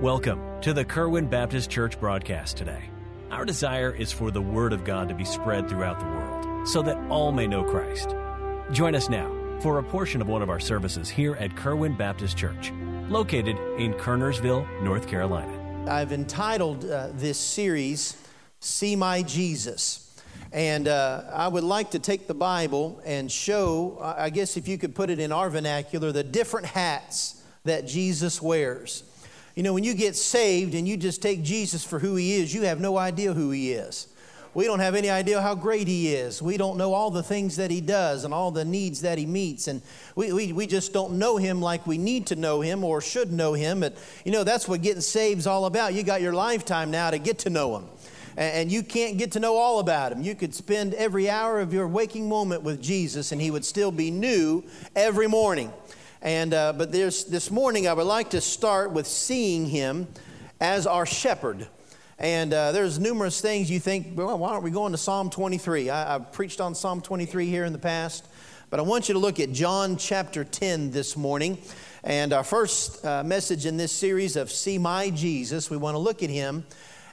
Welcome to the Kerwin Baptist Church broadcast today. Our desire is for the Word of God to be spread throughout the world so that all may know Christ. Join us now for a portion of one of our services here at Kerwin Baptist Church, located in Kernersville, North Carolina. I've entitled uh, this series, See My Jesus. And uh, I would like to take the Bible and show, I guess if you could put it in our vernacular, the different hats that Jesus wears. You know, when you get saved and you just take Jesus for who he is, you have no idea who he is. We don't have any idea how great he is. We don't know all the things that he does and all the needs that he meets. And we, we, we just don't know him like we need to know him or should know him. But, you know, that's what getting saved is all about. You got your lifetime now to get to know him. And, and you can't get to know all about him. You could spend every hour of your waking moment with Jesus and he would still be new every morning. And, uh, but this morning, I would like to start with seeing him as our shepherd. And uh, there's numerous things you think, well, why aren't we going to Psalm 23? I, have preached on Psalm 23 here in the past, but I want you to look at John chapter 10 this morning. And our first uh, message in this series of See My Jesus, we want to look at him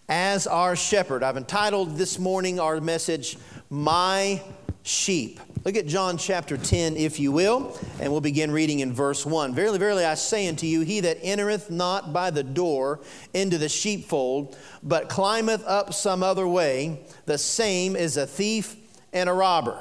as our shepherd. I've entitled this morning our message, My Sheep. Look at John chapter 10, if you will, and we'll begin reading in verse 1. Verily, verily, I say unto you, he that entereth not by the door into the sheepfold, but climbeth up some other way, the same is a thief and a robber.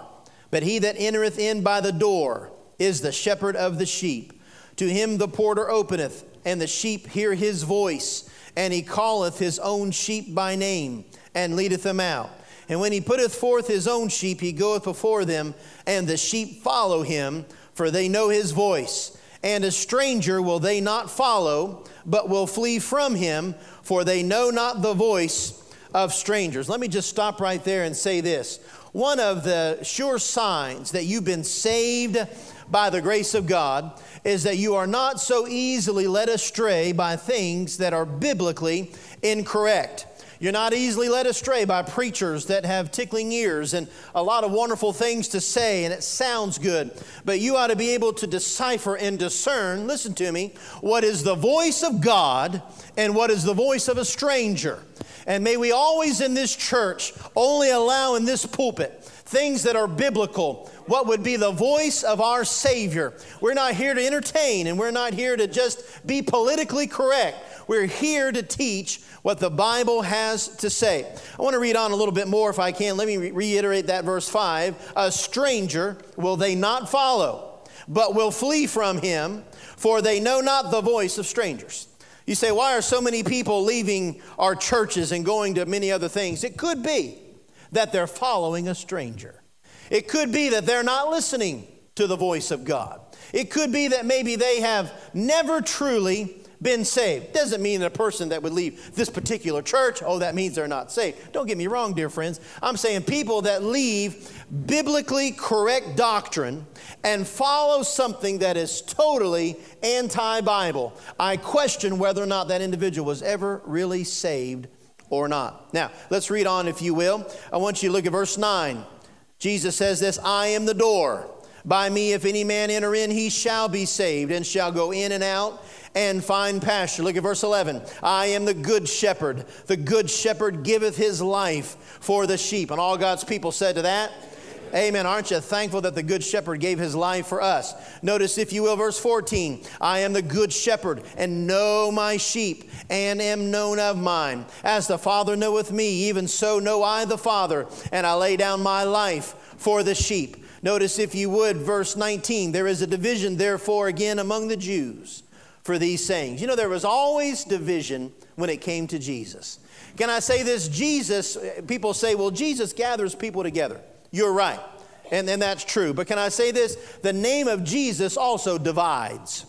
But he that entereth in by the door is the shepherd of the sheep. To him the porter openeth, and the sheep hear his voice, and he calleth his own sheep by name, and leadeth them out. And when he putteth forth his own sheep, he goeth before them, and the sheep follow him, for they know his voice. And a stranger will they not follow, but will flee from him, for they know not the voice of strangers. Let me just stop right there and say this. One of the sure signs that you've been saved by the grace of God is that you are not so easily led astray by things that are biblically incorrect. You're not easily led astray by preachers that have tickling ears and a lot of wonderful things to say, and it sounds good. But you ought to be able to decipher and discern, listen to me, what is the voice of God and what is the voice of a stranger. And may we always in this church only allow in this pulpit things that are biblical, what would be the voice of our Savior. We're not here to entertain and we're not here to just be politically correct. We're here to teach what the Bible has to say. I want to read on a little bit more if I can. Let me re- reiterate that verse 5. A stranger will they not follow, but will flee from him, for they know not the voice of strangers. You say, why are so many people leaving our churches and going to many other things? It could be that they're following a stranger. It could be that they're not listening to the voice of God. It could be that maybe they have never truly been saved. Doesn't mean that a person that would leave this particular church, oh, that means they're not saved. Don't get me wrong, dear friends. I'm saying people that leave biblically correct doctrine and follow something that is totally anti Bible. I question whether or not that individual was ever really saved or not. Now, let's read on, if you will. I want you to look at verse 9. Jesus says this I am the door. By me, if any man enter in, he shall be saved and shall go in and out and find pasture. Look at verse 11. I am the good shepherd. The good shepherd giveth his life for the sheep. And all God's people said to that, Amen. Aren't you thankful that the Good Shepherd gave his life for us? Notice, if you will, verse 14 I am the Good Shepherd and know my sheep and am known of mine. As the Father knoweth me, even so know I the Father, and I lay down my life for the sheep. Notice, if you would, verse 19 there is a division, therefore, again among the Jews for these sayings. You know, there was always division when it came to Jesus. Can I say this? Jesus, people say, well, Jesus gathers people together. You're right. And, and that's true. But can I say this? The name of Jesus also divides.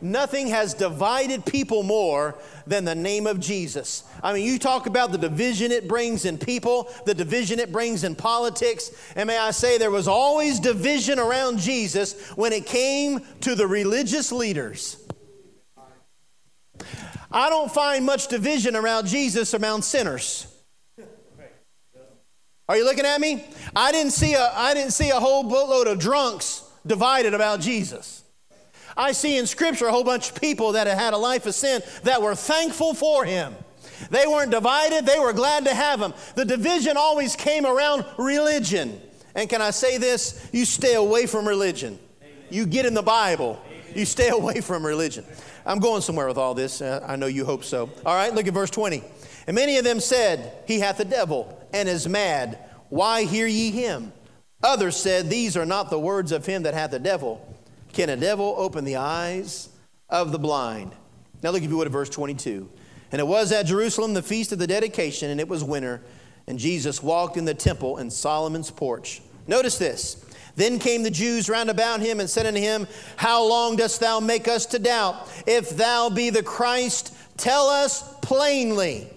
Nothing has divided people more than the name of Jesus. I mean, you talk about the division it brings in people, the division it brings in politics. And may I say, there was always division around Jesus when it came to the religious leaders. I don't find much division around Jesus around sinners. Are you looking at me? I didn't see a, I didn't see a whole boatload of drunks divided about Jesus. I see in Scripture a whole bunch of people that had had a life of sin that were thankful for him. They weren't divided, they were glad to have him. The division always came around religion. And can I say this? You stay away from religion. Amen. You get in the Bible, Amen. you stay away from religion. I'm going somewhere with all this. Uh, I know you hope so. All right, look at verse 20. And many of them said, He hath a devil and is mad. Why hear ye him? Others said, These are not the words of him that hath a devil. Can a devil open the eyes of the blind? Now look, if you would, at verse 22. And it was at Jerusalem the feast of the dedication, and it was winter, and Jesus walked in the temple in Solomon's porch. Notice this. Then came the Jews round about him and said unto him, How long dost thou make us to doubt? If thou be the Christ, tell us plainly.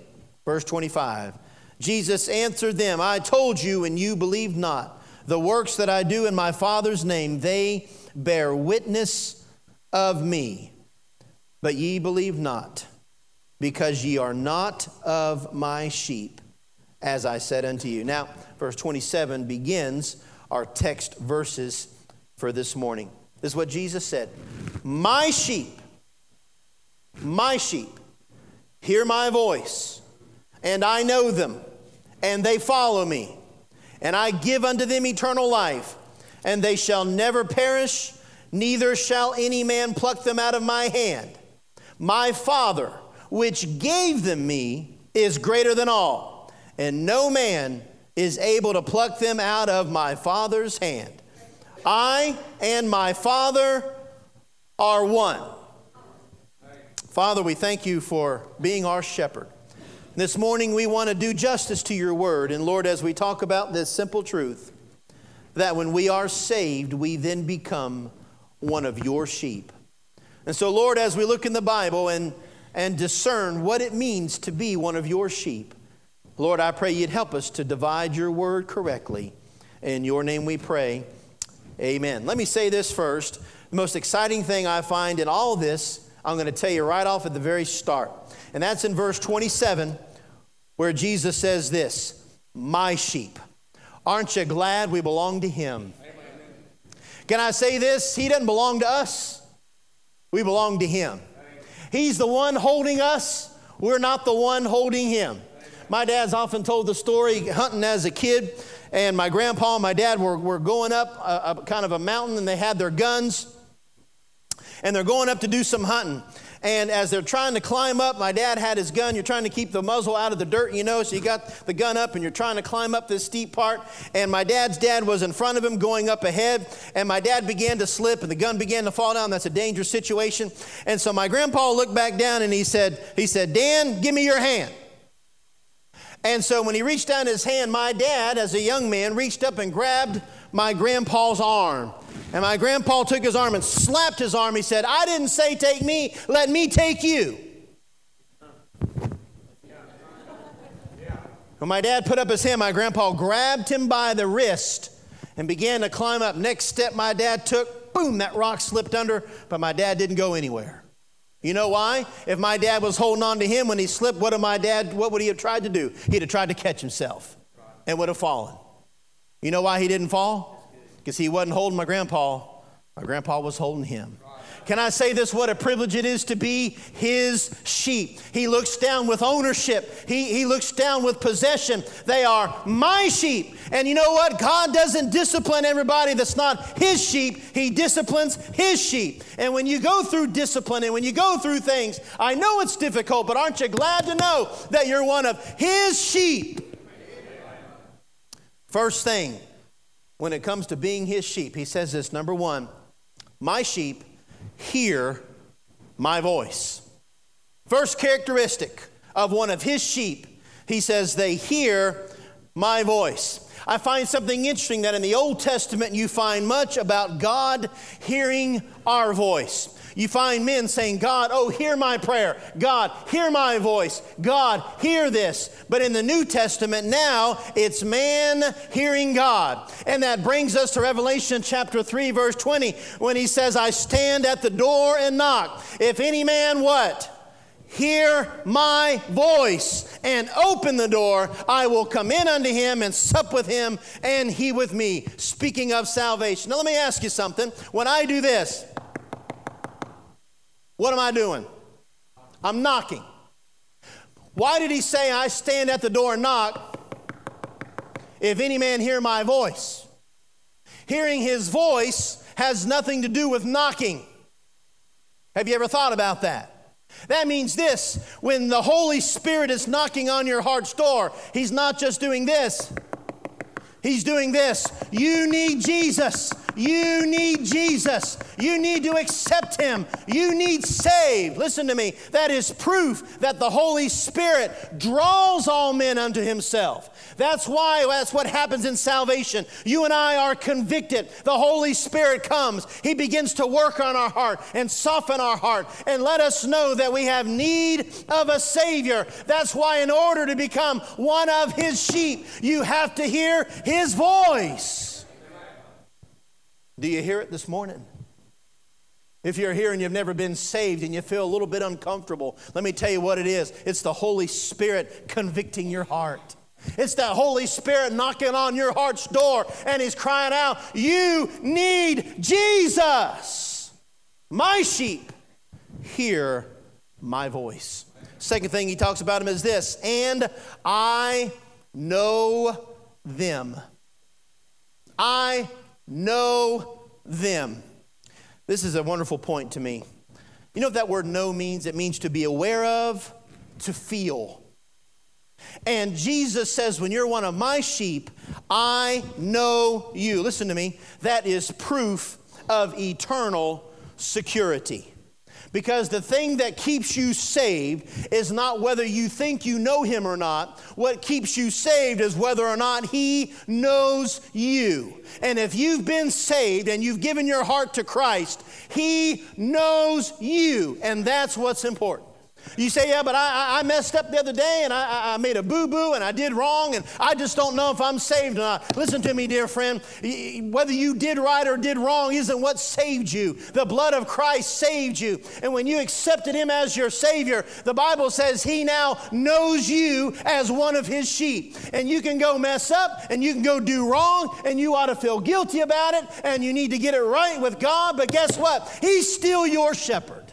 Verse 25 Jesus answered them, I told you, and you believed not. The works that I do in my Father's name, they bear witness of me. But ye believe not, because ye are not of my sheep, as I said unto you. Now, verse 27 begins our text verses for this morning. This is what Jesus said My sheep, my sheep, hear my voice and I know them, and they follow me. And I give unto them eternal life, and they shall never perish, neither shall any man pluck them out of my hand. My Father, which gave them me, is greater than all, and no man is able to pluck them out of my Father's hand. I and my Father are one. Father, we thank you for being our shepherd. This morning, we want to do justice to your word. And Lord, as we talk about this simple truth, that when we are saved, we then become one of your sheep. And so, Lord, as we look in the Bible and, and discern what it means to be one of your sheep, Lord, I pray you'd help us to divide your word correctly. In your name we pray. Amen. Let me say this first. The most exciting thing I find in all this, I'm going to tell you right off at the very start. And that's in verse 27, where Jesus says this My sheep. Aren't you glad we belong to Him? Can I say this? He doesn't belong to us, we belong to Him. He's the one holding us, we're not the one holding Him. My dad's often told the story hunting as a kid, and my grandpa and my dad were, were going up a, a kind of a mountain, and they had their guns, and they're going up to do some hunting. And as they're trying to climb up, my dad had his gun. You're trying to keep the muzzle out of the dirt, you know, so you got the gun up and you're trying to climb up this steep part. And my dad's dad was in front of him going up ahead. And my dad began to slip and the gun began to fall down. That's a dangerous situation. And so my grandpa looked back down and he said, he said, Dan, give me your hand. And so when he reached down his hand, my dad, as a young man, reached up and grabbed my grandpa's arm. And my grandpa took his arm and slapped his arm. He said, I didn't say take me, let me take you. When my dad put up his hand, my grandpa grabbed him by the wrist and began to climb up. Next step my dad took, boom, that rock slipped under, but my dad didn't go anywhere. You know why? If my dad was holding on to him when he slipped, what, my dad, what would he have tried to do? He'd have tried to catch himself and would have fallen. You know why he didn't fall? because he wasn't holding my grandpa, my grandpa was holding him. Can I say this? What a privilege it is to be his sheep. He looks down with ownership, he, he looks down with possession. They are my sheep. And you know what? God doesn't discipline everybody that's not his sheep, he disciplines his sheep. And when you go through discipline and when you go through things, I know it's difficult, but aren't you glad to know that you're one of his sheep? First thing, when it comes to being his sheep, he says this number one, my sheep hear my voice. First characteristic of one of his sheep, he says, they hear my voice. I find something interesting that in the Old Testament you find much about God hearing our voice. You find men saying, God, oh, hear my prayer. God, hear my voice. God, hear this. But in the New Testament now, it's man hearing God. And that brings us to Revelation chapter 3, verse 20, when he says, I stand at the door and knock. If any man what? hear my voice and open the door, I will come in unto him and sup with him and he with me. Speaking of salvation. Now, let me ask you something. When I do this, What am I doing? I'm knocking. Why did he say, I stand at the door and knock? If any man hear my voice, hearing his voice has nothing to do with knocking. Have you ever thought about that? That means this when the Holy Spirit is knocking on your heart's door, He's not just doing this, He's doing this. You need Jesus. You need Jesus. You need to accept Him. You need saved. Listen to me. That is proof that the Holy Spirit draws all men unto Himself. That's why, that's what happens in salvation. You and I are convicted. The Holy Spirit comes. He begins to work on our heart and soften our heart and let us know that we have need of a Savior. That's why, in order to become one of His sheep, you have to hear His voice. Do you hear it this morning? If you're here and you've never been saved and you feel a little bit uncomfortable, let me tell you what it is it's the Holy Spirit convicting your heart. It's that Holy Spirit knocking on your heart's door and He's crying out, You need Jesus. My sheep hear my voice. Second thing he talks about him is this, and I know them. I know them. This is a wonderful point to me. You know what that word know means? It means to be aware of, to feel. And Jesus says, When you're one of my sheep, I know you. Listen to me. That is proof of eternal security. Because the thing that keeps you saved is not whether you think you know him or not. What keeps you saved is whether or not he knows you. And if you've been saved and you've given your heart to Christ, he knows you. And that's what's important. You say, yeah, but I, I messed up the other day and I, I made a boo boo and I did wrong and I just don't know if I'm saved or not. Listen to me, dear friend. Whether you did right or did wrong isn't what saved you. The blood of Christ saved you. And when you accepted Him as your Savior, the Bible says He now knows you as one of His sheep. And you can go mess up and you can go do wrong and you ought to feel guilty about it and you need to get it right with God. But guess what? He's still your shepherd.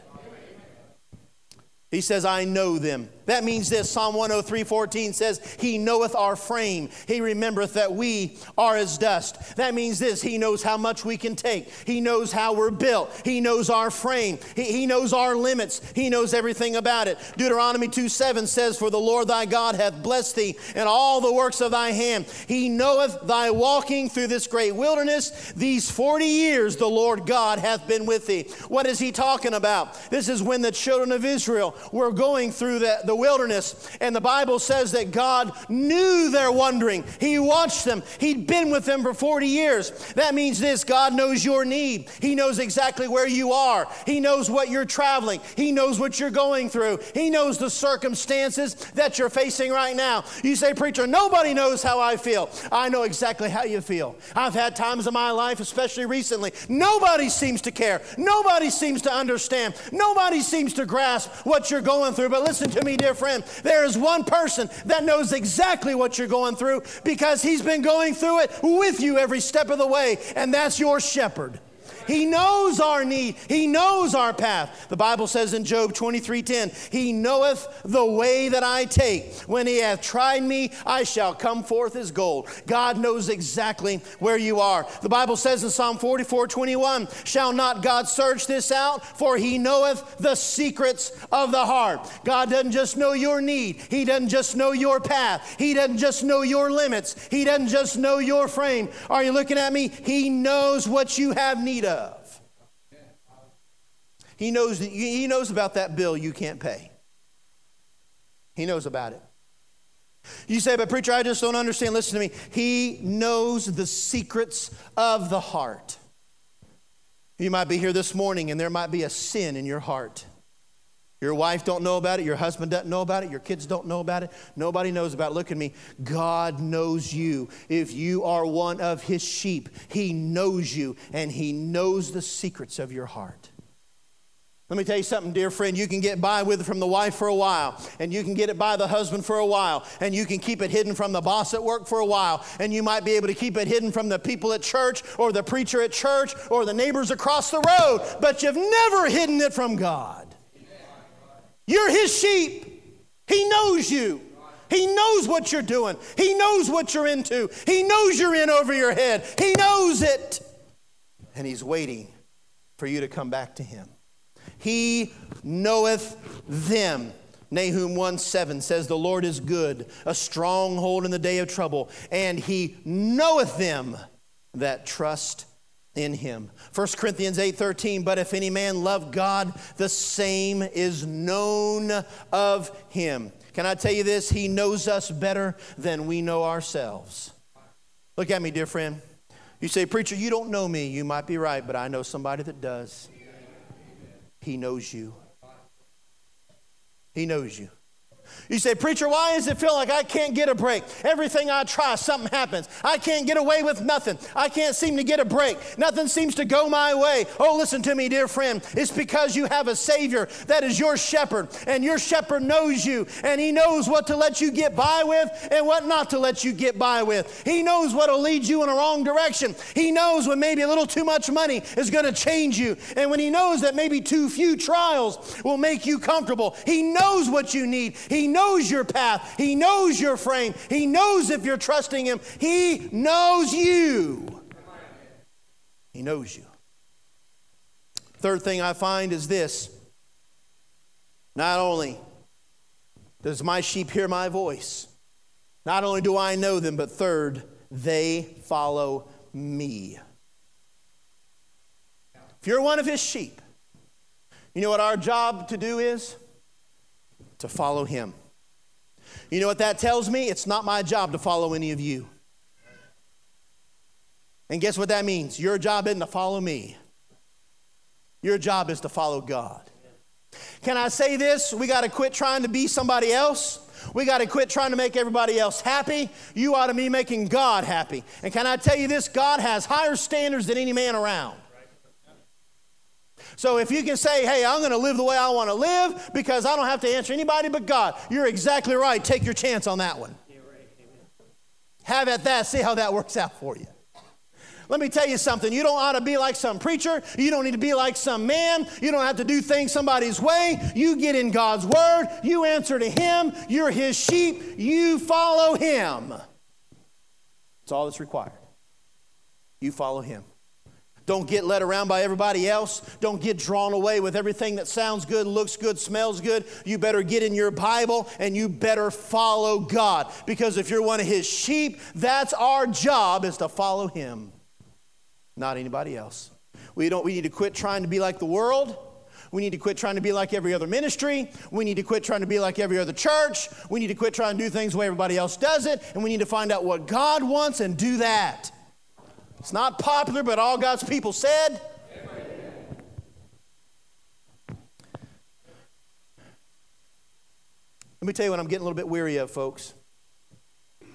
He says, I know them. That means this Psalm 103 14 says, He knoweth our frame. He remembereth that we are as dust. That means this He knows how much we can take. He knows how we're built. He knows our frame. He, he knows our limits. He knows everything about it. Deuteronomy 2 7 says, For the Lord thy God hath blessed thee in all the works of thy hand. He knoweth thy walking through this great wilderness. These 40 years the Lord God hath been with thee. What is he talking about? This is when the children of Israel were going through the, the wilderness. And the Bible says that God knew their wandering. He watched them. He'd been with them for 40 years. That means this God knows your need. He knows exactly where you are. He knows what you're traveling. He knows what you're going through. He knows the circumstances that you're facing right now. You say, Preacher, nobody knows how I feel. I know exactly how you feel. I've had times in my life, especially recently, nobody seems to care. Nobody seems to understand. Nobody seems to grasp what you're going through. But listen to me, dear friend, there is one person that knows exactly what you're going through because he's been going through it with you every step of the way, and that's your shepherd. He knows our need. He knows our path. The Bible says in Job 23:10, He knoweth the way that I take. When he hath tried me, I shall come forth as gold. God knows exactly where you are. The Bible says in Psalm 44:21, Shall not God search this out? For he knoweth the secrets of the heart. God doesn't just know your need. He doesn't just know your path. He doesn't just know your limits. He doesn't just know your frame. Are you looking at me? He knows what you have need of of. He knows, that he knows about that bill you can't pay. He knows about it. You say, but preacher, I just don't understand. Listen to me. He knows the secrets of the heart. You might be here this morning and there might be a sin in your heart. Your wife don't know about it, your husband doesn't know about it, your kids don't know about it. Nobody knows about it. Look at me. God knows you. If you are one of his sheep, he knows you and he knows the secrets of your heart. Let me tell you something, dear friend. You can get by with it from the wife for a while, and you can get it by the husband for a while, and you can keep it hidden from the boss at work for a while, and you might be able to keep it hidden from the people at church, or the preacher at church, or the neighbors across the road, but you've never hidden it from God. You're his sheep. He knows you. He knows what you're doing. He knows what you're into. He knows you're in over your head. He knows it. And he's waiting for you to come back to him. He knoweth them. Nahum 1 7 says, The Lord is good, a stronghold in the day of trouble, and he knoweth them that trust in him. 1 Corinthians 8 13, but if any man love God, the same is known of him. Can I tell you this? He knows us better than we know ourselves. Look at me, dear friend. You say, Preacher, you don't know me. You might be right, but I know somebody that does. He knows you. He knows you. You say, Preacher, why does it feel like I can't get a break? Everything I try, something happens. I can't get away with nothing. I can't seem to get a break. Nothing seems to go my way. Oh, listen to me, dear friend. It's because you have a Savior that is your shepherd, and your shepherd knows you, and He knows what to let you get by with and what not to let you get by with. He knows what will lead you in a wrong direction. He knows when maybe a little too much money is going to change you, and when He knows that maybe too few trials will make you comfortable. He knows what you need. He knows your path. He knows your frame. He knows if you're trusting Him. He knows you. He knows you. Third thing I find is this not only does my sheep hear my voice, not only do I know them, but third, they follow me. If you're one of his sheep, you know what our job to do is? To follow him. You know what that tells me? It's not my job to follow any of you. And guess what that means? Your job isn't to follow me, your job is to follow God. Can I say this? We got to quit trying to be somebody else. We got to quit trying to make everybody else happy. You ought to be making God happy. And can I tell you this? God has higher standards than any man around. So if you can say, hey, I'm going to live the way I want to live because I don't have to answer anybody but God, you're exactly right. Take your chance on that one. Have at that, see how that works out for you. Let me tell you something. You don't ought to be like some preacher. You don't need to be like some man. You don't have to do things somebody's way. You get in God's word. You answer to Him. You're His sheep. You follow Him. That's all that's required. You follow Him. Don't get led around by everybody else. Don't get drawn away with everything that sounds good, looks good, smells good. You better get in your Bible and you better follow God. Because if you're one of his sheep, that's our job is to follow him, not anybody else. We, don't, we need to quit trying to be like the world. We need to quit trying to be like every other ministry. We need to quit trying to be like every other church. We need to quit trying to do things the way everybody else does it. And we need to find out what God wants and do that. It's not popular, but all God's people said. Let me tell you what I'm getting a little bit weary of, folks. I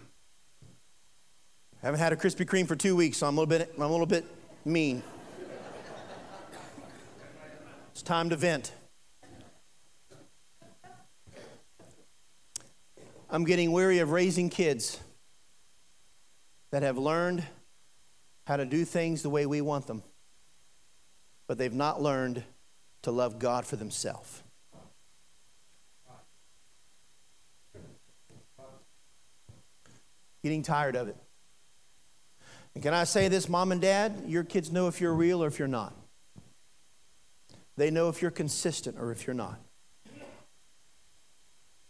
haven't had a Krispy Kreme for two weeks, so I'm a little bit, I'm a little bit mean. It's time to vent. I'm getting weary of raising kids that have learned how to do things the way we want them, but they've not learned to love God for themselves. Getting tired of it. And can I say this, mom and dad? Your kids know if you're real or if you're not. They know if you're consistent or if you're not.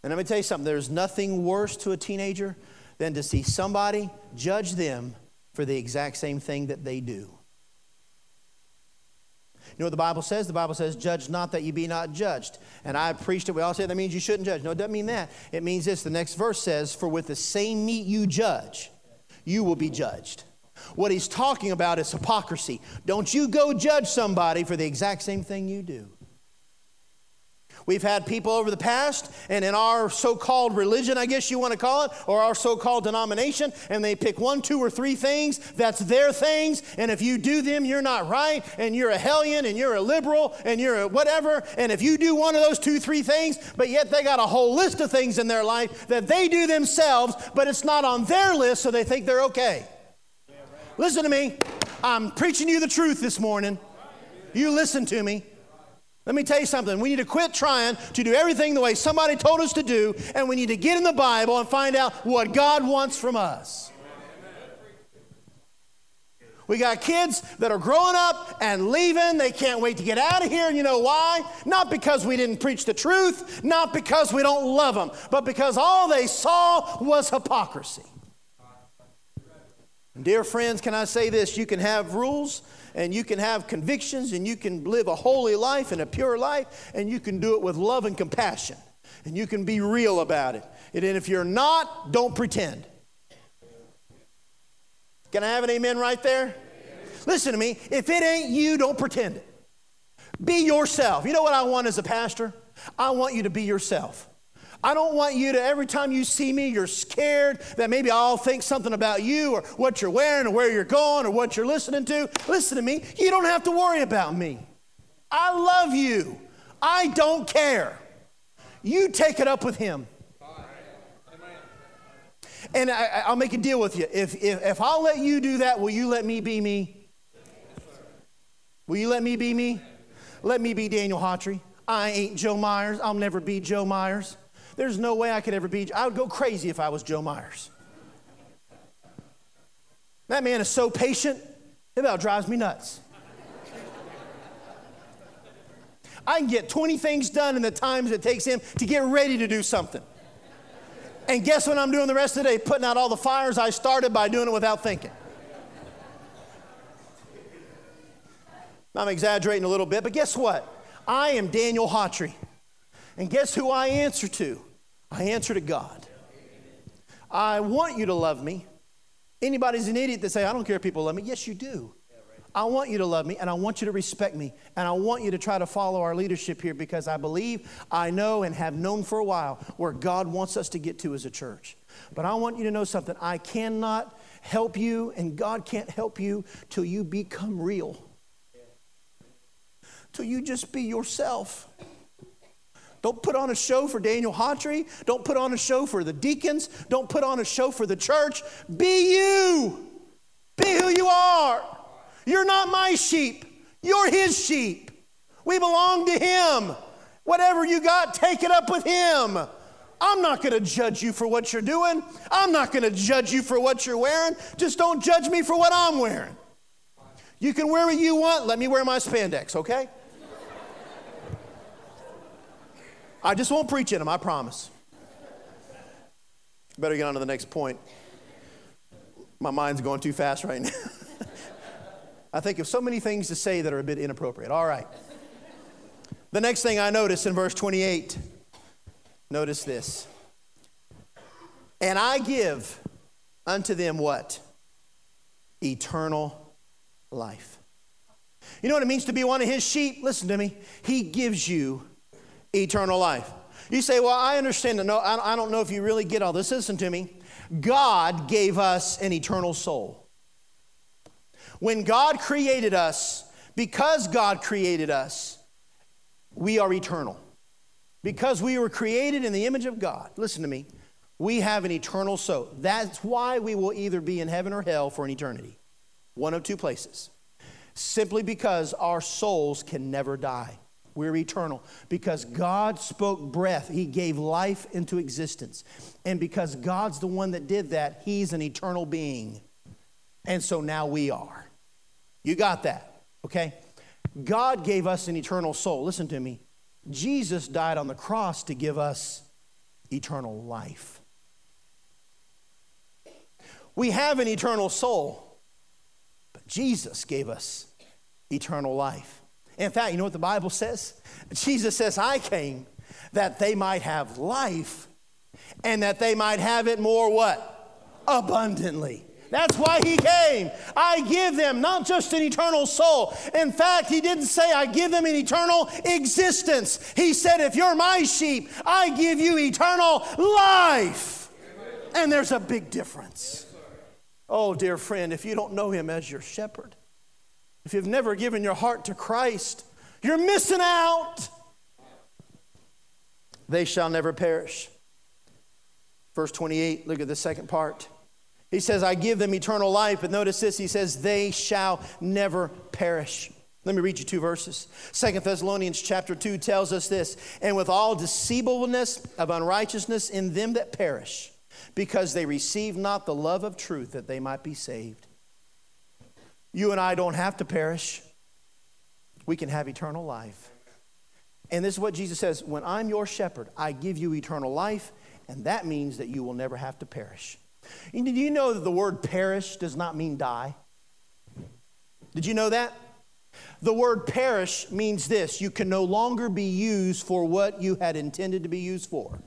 And let me tell you something there's nothing worse to a teenager than to see somebody judge them for the exact same thing that they do. You know what the Bible says? The Bible says, Judge not that you be not judged. And I preached it. We all say that means you shouldn't judge. No, it doesn't mean that. It means this. The next verse says, For with the same meat you judge, you will be judged. What he's talking about is hypocrisy. Don't you go judge somebody for the exact same thing you do. We've had people over the past, and in our so called religion, I guess you want to call it, or our so called denomination, and they pick one, two, or three things. That's their things. And if you do them, you're not right, and you're a hellion, and you're a liberal, and you're a whatever. And if you do one of those two, three things, but yet they got a whole list of things in their life that they do themselves, but it's not on their list, so they think they're okay. Listen to me. I'm preaching you the truth this morning. You listen to me. Let me tell you something. We need to quit trying to do everything the way somebody told us to do, and we need to get in the Bible and find out what God wants from us. We got kids that are growing up and leaving. They can't wait to get out of here. And you know why? Not because we didn't preach the truth, not because we don't love them, but because all they saw was hypocrisy. Dear friends, can I say this? You can have rules and you can have convictions and you can live a holy life and a pure life and you can do it with love and compassion and you can be real about it. And if you're not, don't pretend. Can I have an amen right there? Listen to me. If it ain't you, don't pretend it. Be yourself. You know what I want as a pastor? I want you to be yourself. I don't want you to, every time you see me, you're scared that maybe I'll think something about you or what you're wearing or where you're going or what you're listening to. Listen to me. You don't have to worry about me. I love you. I don't care. You take it up with him. And I, will make a deal with you. If, if, if I'll let you do that, will you let me be me? Will you let me be me? Let me be Daniel Hawtrey. I ain't Joe Myers. I'll never be Joe Myers. There's no way I could ever be. I would go crazy if I was Joe Myers. That man is so patient, it about drives me nuts. I can get 20 things done in the times it takes him to get ready to do something. And guess what I'm doing the rest of the day? Putting out all the fires I started by doing it without thinking. I'm exaggerating a little bit, but guess what? I am Daniel Hawtrey. And guess who I answer to? I answer to God. I want you to love me. Anybody's an idiot that say, I don't care if people love me. Yes, you do. I want you to love me and I want you to respect me and I want you to try to follow our leadership here because I believe, I know, and have known for a while where God wants us to get to as a church. But I want you to know something. I cannot help you and God can't help you till you become real, till you just be yourself. Don't put on a show for Daniel Hawtrey. Don't put on a show for the deacons. Don't put on a show for the church. Be you. Be who you are. You're not my sheep, you're his sheep. We belong to him. Whatever you got, take it up with him. I'm not going to judge you for what you're doing. I'm not going to judge you for what you're wearing. Just don't judge me for what I'm wearing. You can wear what you want. Let me wear my spandex, okay? I just won't preach in them, I promise. Better get on to the next point. My mind's going too fast right now. I think of so many things to say that are a bit inappropriate. All right. The next thing I notice in verse 28, notice this. And I give unto them what? Eternal life. You know what it means to be one of his sheep? Listen to me. He gives you eternal life. You say, Well, I understand. No, I don't know if you really get all this. Listen to me. God gave us an eternal soul. When God created us, because God created us, we are eternal. Because we were created in the image of God, listen to me, we have an eternal soul. That's why we will either be in heaven or hell for an eternity. One of two places. Simply because our souls can never die. We're eternal. Because God spoke breath, He gave life into existence. And because God's the one that did that, He's an eternal being. And so now we are. You got that, okay? God gave us an eternal soul. Listen to me. Jesus died on the cross to give us eternal life. We have an eternal soul, but Jesus gave us eternal life. In fact, you know what the Bible says? Jesus says, I came that they might have life and that they might have it more what? Abundantly. That's why he came. I give them not just an eternal soul. In fact, he didn't say, I give them an eternal existence. He said, If you're my sheep, I give you eternal life. And there's a big difference. Oh, dear friend, if you don't know him as your shepherd, if you've never given your heart to Christ, you're missing out. They shall never perish. Verse 28, look at the second part. He says, I give them eternal life. But notice this He says, they shall never perish. Let me read you two verses. Second Thessalonians chapter 2 tells us this, and with all deceivableness of unrighteousness in them that perish, because they receive not the love of truth that they might be saved. You and I don't have to perish. We can have eternal life. And this is what Jesus says When I'm your shepherd, I give you eternal life, and that means that you will never have to perish. And did you know that the word perish does not mean die? Did you know that? The word perish means this you can no longer be used for what you had intended to be used for.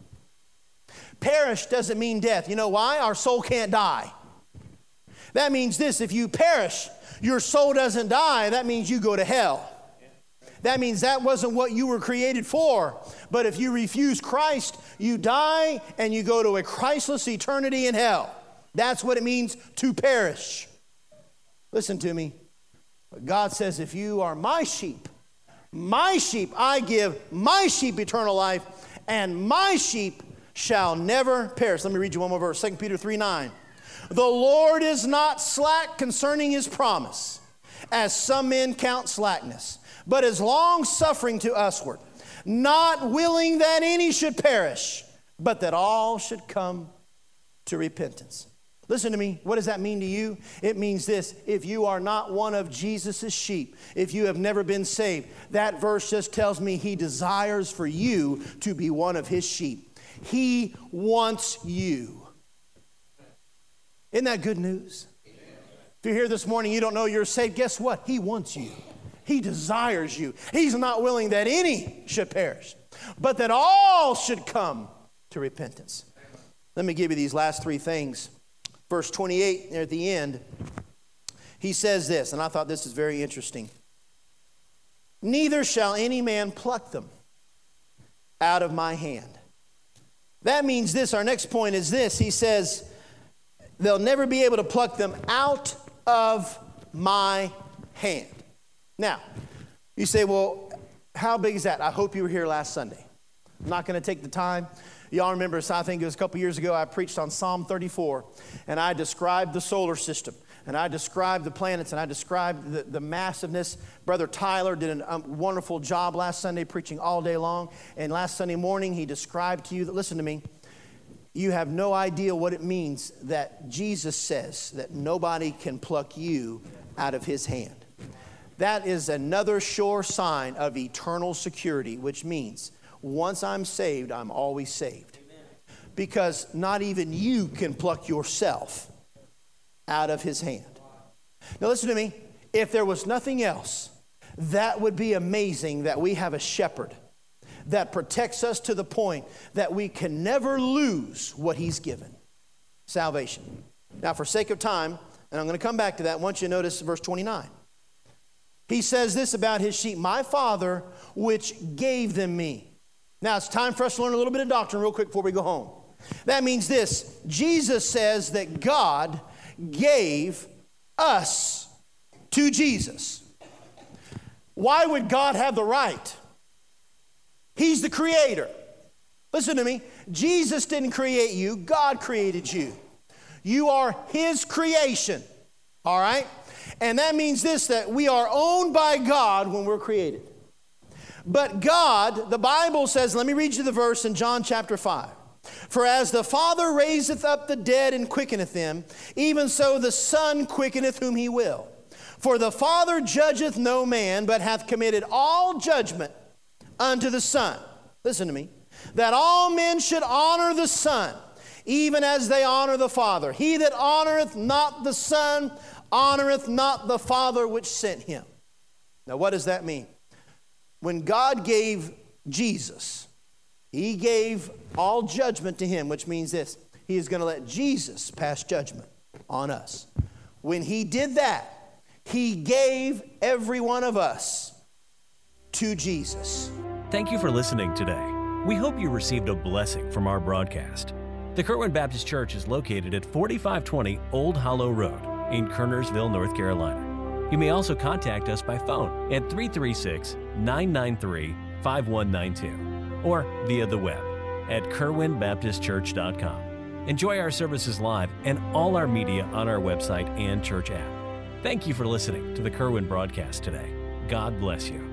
Perish doesn't mean death. You know why? Our soul can't die. That means this if you perish, your soul doesn't die, that means you go to hell. That means that wasn't what you were created for. But if you refuse Christ, you die and you go to a Christless eternity in hell. That's what it means to perish. Listen to me. God says, if you are my sheep, my sheep, I give my sheep eternal life, and my sheep shall never perish. Let me read you one more verse 2 Peter 3 9. The Lord is not slack concerning his promise, as some men count slackness, but is long suffering to usward, not willing that any should perish, but that all should come to repentance. Listen to me. What does that mean to you? It means this if you are not one of Jesus' sheep, if you have never been saved, that verse just tells me he desires for you to be one of his sheep. He wants you. Isn't that good news? If you're here this morning, you don't know you're saved, guess what? He wants you. He desires you. He's not willing that any should perish, but that all should come to repentance. Let me give you these last three things verse 28 at the end, he says this, and I thought this is very interesting. Neither shall any man pluck them out of my hand. That means this. Our next point is this. He says, they'll never be able to pluck them out of my hand. Now, you say, well, how big is that? I hope you were here last Sunday. I'm not going to take the time. Y'all remember, I think it was a couple years ago, I preached on Psalm 34, and I described the solar system, and I described the planets, and I described the, the massiveness. Brother Tyler did a um, wonderful job last Sunday preaching all day long, and last Sunday morning he described to you that, listen to me, you have no idea what it means that Jesus says that nobody can pluck you out of his hand. That is another sure sign of eternal security, which means once I'm saved, I'm always saved. Because not even you can pluck yourself out of his hand. Now, listen to me. If there was nothing else, that would be amazing that we have a shepherd that protects us to the point that we can never lose what he's given salvation. Now, for sake of time, and I'm going to come back to that, I want you to notice verse 29. He says this about his sheep My Father, which gave them me. Now it's time for us to learn a little bit of doctrine real quick before we go home. That means this Jesus says that God gave us to Jesus. Why would God have the right? He's the creator. Listen to me. Jesus didn't create you, God created you. You are His creation. All right? And that means this that we are owned by God when we're created. But God, the Bible says, let me read you the verse in John chapter 5. For as the Father raiseth up the dead and quickeneth them, even so the Son quickeneth whom he will. For the Father judgeth no man, but hath committed all judgment unto the Son. Listen to me. That all men should honor the Son, even as they honor the Father. He that honoreth not the Son honoreth not the Father which sent him. Now, what does that mean? when God gave Jesus, He gave all judgment to Him, which means this He is going to let Jesus pass judgment on us. When He did that, He gave every one of us to Jesus. Thank you for listening today. We hope you received a blessing from our broadcast. The Kerwin Baptist Church is located at 4520 Old Hollow Road in Kernersville, North Carolina. You may also contact us by phone at 336 993 5192 or via the web at kerwinbaptistchurch.com. Enjoy our services live and all our media on our website and church app. Thank you for listening to the Kerwin broadcast today. God bless you.